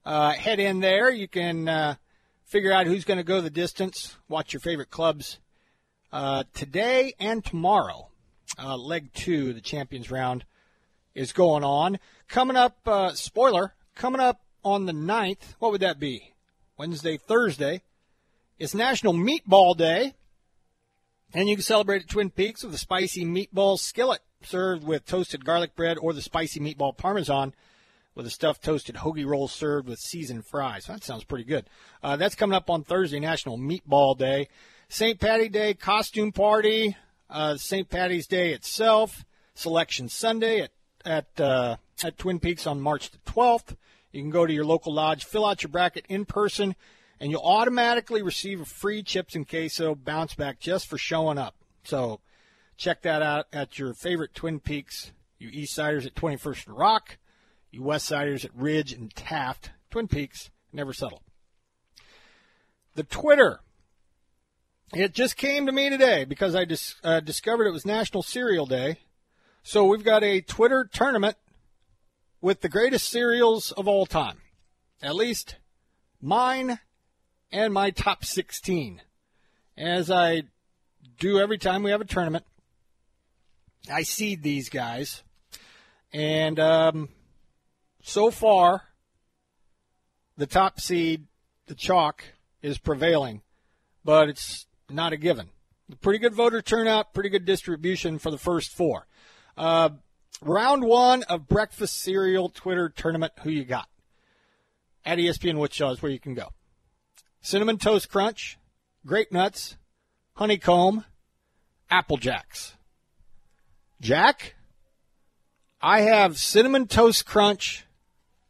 uh, head in there. You can uh, figure out who's going to go the distance, watch your favorite clubs uh, today and tomorrow. Uh, leg two, the Champions Round, is going on. Coming up, uh, spoiler, coming up on the 9th, what would that be? Wednesday, Thursday. It's National Meatball Day. And you can celebrate at Twin Peaks with a spicy meatball skillet served with toasted garlic bread or the spicy meatball parmesan with a stuffed toasted hoagie roll served with seasoned fries. That sounds pretty good. Uh, that's coming up on Thursday, National Meatball Day. St. Patty Day costume party, uh, St. Patty's Day itself, Selection Sunday at at uh, at Twin Peaks on March the 12th. You can go to your local lodge, fill out your bracket in person, and you'll automatically receive a free chips and queso bounce back just for showing up. So check that out at your favorite Twin Peaks. You East Siders at 21st and Rock, you West Siders at Ridge and Taft. Twin Peaks never settle. The Twitter. It just came to me today because I dis- uh, discovered it was National Cereal Day. So we've got a Twitter tournament with the greatest cereals of all time. At least mine and my top 16. As I do every time we have a tournament, I seed these guys. And um, so far, the top seed, the chalk, is prevailing, but it's not a given. Pretty good voter turnout, pretty good distribution for the first four. Uh, round one of breakfast cereal Twitter tournament. Who you got? At ESPN Wichita is where you can go. Cinnamon Toast Crunch, Grape Nuts, Honeycomb, Apple Jacks. Jack, I have Cinnamon Toast Crunch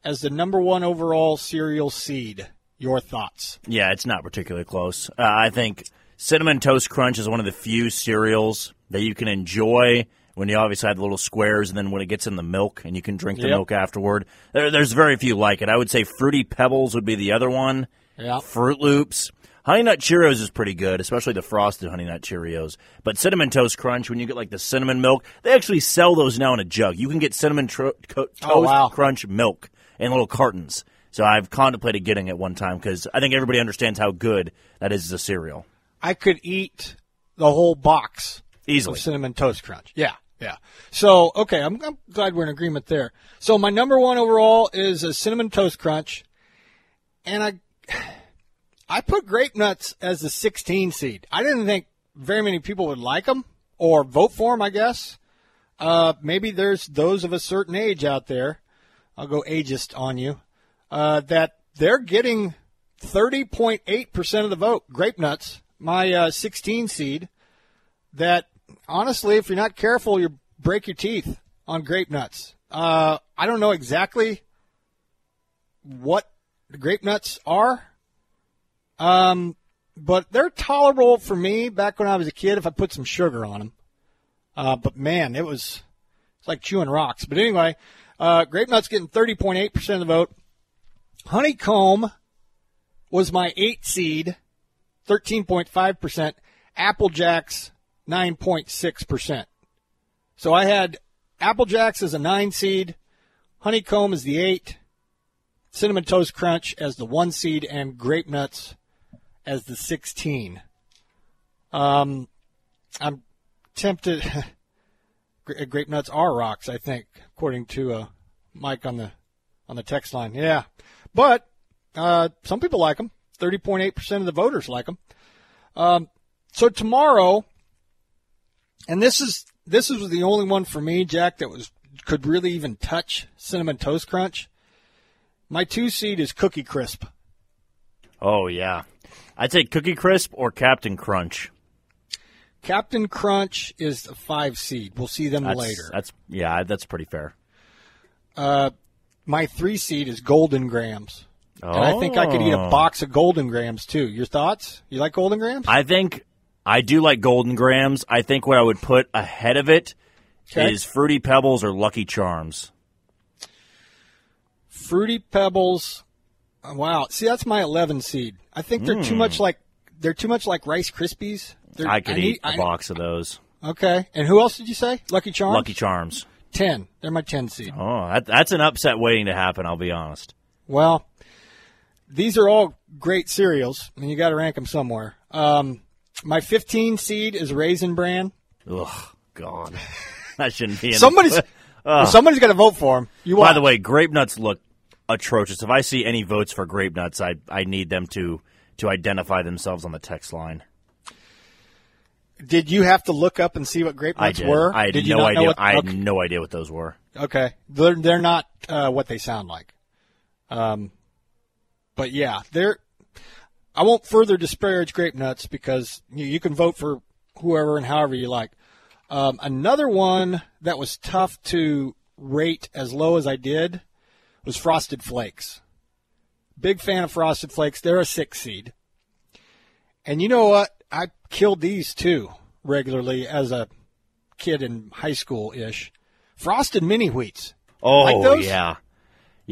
as the number one overall cereal seed. Your thoughts? Yeah, it's not particularly close. Uh, I think Cinnamon Toast Crunch is one of the few cereals that you can enjoy when you obviously have the little squares and then when it gets in the milk and you can drink the Yep. milk afterward. There, there's very few like it. I would say Fruity Pebbles would be the other one. Yeah. Fruit Loops. Honey Nut Cheerios is pretty good, especially the frosted Honey Nut Cheerios. But Cinnamon Toast Crunch, when you get like the cinnamon milk, they actually sell those now in a jug. You can get Cinnamon tro- co- oh, Toast Oh, wow. Crunch milk in little cartons. So I've contemplated getting it one time because I think everybody understands how good that is as a cereal. I could eat the whole box Easily. of cinnamon toast crunch. Yeah, yeah. So okay, I'm, I'm glad we're in agreement there. So my number one overall is a cinnamon toast crunch, and I I put grape nuts as the 16 seed. I didn't think very many people would like them or vote for them. I guess uh, maybe there's those of a certain age out there. I'll go ageist on you. Uh, that they're getting 30.8% of the vote. Grape nuts, my uh, 16 seed. That honestly, if you're not careful, you break your teeth on grape nuts. Uh, I don't know exactly what grape nuts are, um, but they're tolerable for me back when I was a kid if I put some sugar on them. Uh, but man, it was it's like chewing rocks. But anyway, uh, grape nuts getting 30.8% of the vote. Honeycomb was my eight seed, 13.5%. Apple Jacks, 9.6%. So I had Apple Jacks as a nine seed, Honeycomb as the eight, Cinnamon Toast Crunch as the one seed, and Grape Nuts as the 16. Um, I'm tempted. Gra- Grape nuts are rocks, I think, according to uh, Mike on the on the text line. Yeah, but uh, some people like them. Thirty point eight percent of the voters like them. Um, so tomorrow, and this is this is the only one for me, Jack, that was could really even touch cinnamon toast crunch. My two seed is Cookie Crisp. Oh yeah, I'd say Cookie Crisp or Captain Crunch. Captain Crunch is the five seed. We'll see them That's, later. That's yeah, that's pretty fair. Uh, my three seed is Golden Grahams. And I think I could eat a Oh. box of Golden Grahams too. Your thoughts? You like Golden Grahams? I think I do like Golden Grahams. I think what I would put ahead of it is Okay. Fruity Pebbles or Lucky Charms. Fruity Pebbles. uh, Wow. See, that's my 11 seed. I think they're too Mm. much like they're too much like Rice Krispies. They're, I could need- eat a I- box of those. Okay. And who else did you say? Lucky Charms. Lucky Charms. 10. They're my 10 seed. Oh, that, that's an upset waiting to happen. I'll be honest. Well, these are all great cereals, and you got to rank them somewhere. Um, my 15 seed is Raisin Bran. Ugh, God, that shouldn't be. In Somebody's Ugh. somebody's got to vote for him. You By watch. the way, grape nuts look atrocious. If I see any votes for grape nuts, I I need them to to identify themselves on the text line. Did you have to look up and see what grape I nuts did. were? I had did you no not know idea. what- I had okay. no idea what those were. Okay, they're they're not uh, what they sound like. Um, but yeah, they're. I won't further disparage grape nuts because you, you can vote for whoever and however you like. Um, another one that was tough to rate as low as I did was Frosted Flakes. Big fan of Frosted Flakes. They're a six seed. And you know what? I killed these too regularly as a kid in high school ish. Frosted mini wheats. Oh Like those? yeah,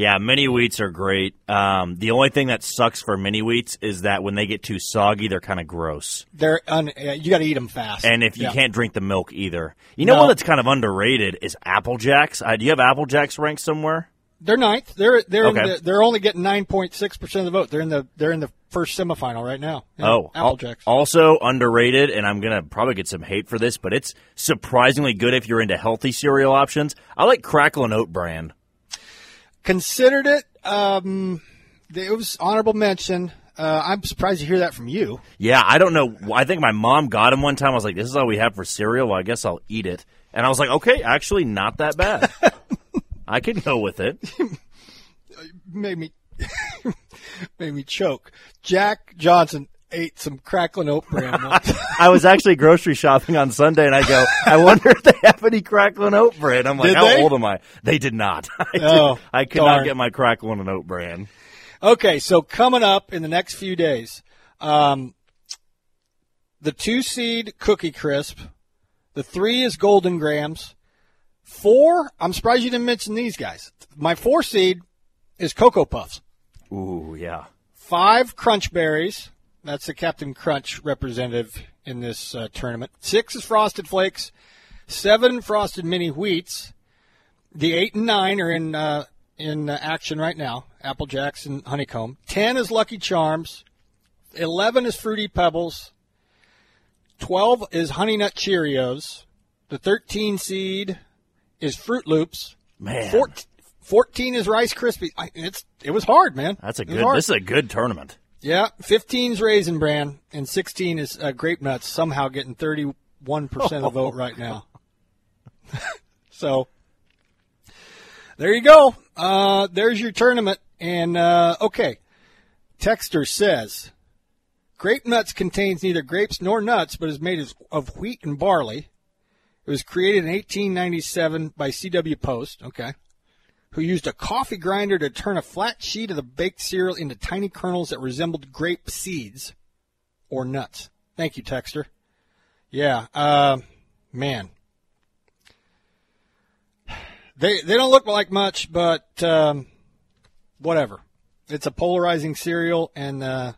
yeah. Mini wheats are great. Um, the only thing that sucks for mini wheats is that when they get too soggy, they're kind of gross. They're un, you got to eat them fast. And if you Yeah. can't drink the milk either, you know No. one that's kind of underrated is Apple Jacks. Uh, do you have Apple Jacks ranked somewhere? they're ninth. They're they're Okay. the, they're only getting nine point six percent of the vote. They're in the they're in the first semifinal right now. Oh, Applejacks. also underrated, and I'm gonna probably get some hate for this, but it's surprisingly good if you're into healthy cereal options. I like Crackle and Oat brand. Considered it. Um, it was honorable mention. Uh, I'm surprised to hear that from you. Yeah, I don't know. I think my mom got him one time. I was like, "This is all we have for cereal." Well, I guess I'll eat it. And I was like, "Okay, actually, not that bad. I can go with it." Made me made me choke. Jack Johnson ate some crackling oat bran. once. I was actually grocery shopping on Sunday, and I go, "I wonder if they have any Cracklin' Oat Bran. I'm like, Did "How they? old am I?" They did not. I, did- Oh, I could darn. not get my Cracklin' Oat Bran. Okay, so coming up in the next few days, um, the two seed Cookie Crisp, the three is Golden Grahams, four. I'm surprised you didn't mention these guys. My four seed is Cocoa Puffs. Ooh, yeah. Five Crunch Berries. That's the Captain Crunch representative in this uh, tournament. Six is Frosted Flakes. Seven Frosted Mini Wheats. The eight and nine are in uh, in uh, action right now. Apple Jacks and Honeycomb. Ten is Lucky Charms. Eleven is Fruity Pebbles. Twelve is Honey Nut Cheerios. The thirteen seed is Fruit Loops. Man. Four- Fourteen is Rice Krispies. I, it's it was hard, man. That's a good. This is a good tournament. Yeah, 15 is Raisin Bran, and 16 is uh, Grape Nuts, somehow getting 31% of the vote right now. so, there you go. Uh, there's your tournament. And, uh, okay, Texter says, Grape Nuts contains neither grapes nor nuts, but is made of wheat and barley. It was created in 1897 by C.W. Post. Okay who used a coffee grinder to turn a flat sheet of the baked cereal into tiny kernels that resembled grape seeds or nuts. Thank you, Texter. Yeah, uh, man. They they don't look like much, but um, whatever. It's a polarizing cereal, and uh,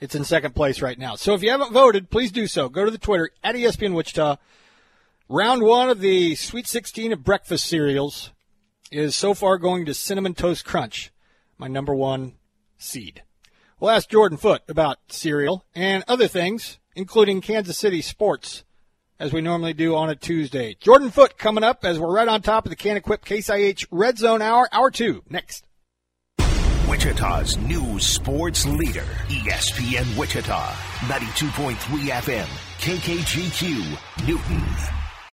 it's in second place right now. So if you haven't voted, please do so. Go to the Twitter at ESPN Wichita. Round one of the Sweet 16 of breakfast cereals is so far going to Cinnamon Toast Crunch, my number one seed. We'll ask Jordan Foote about cereal and other things, including Kansas City sports, as we normally do on a Tuesday. Jordan Foote coming up as we're right on top of the Kanequip Case IH Red Zone Hour, Hour 2, next. Wichita's new sports leader, ESPN Wichita, 92.3 FM, KKGQ, Newton.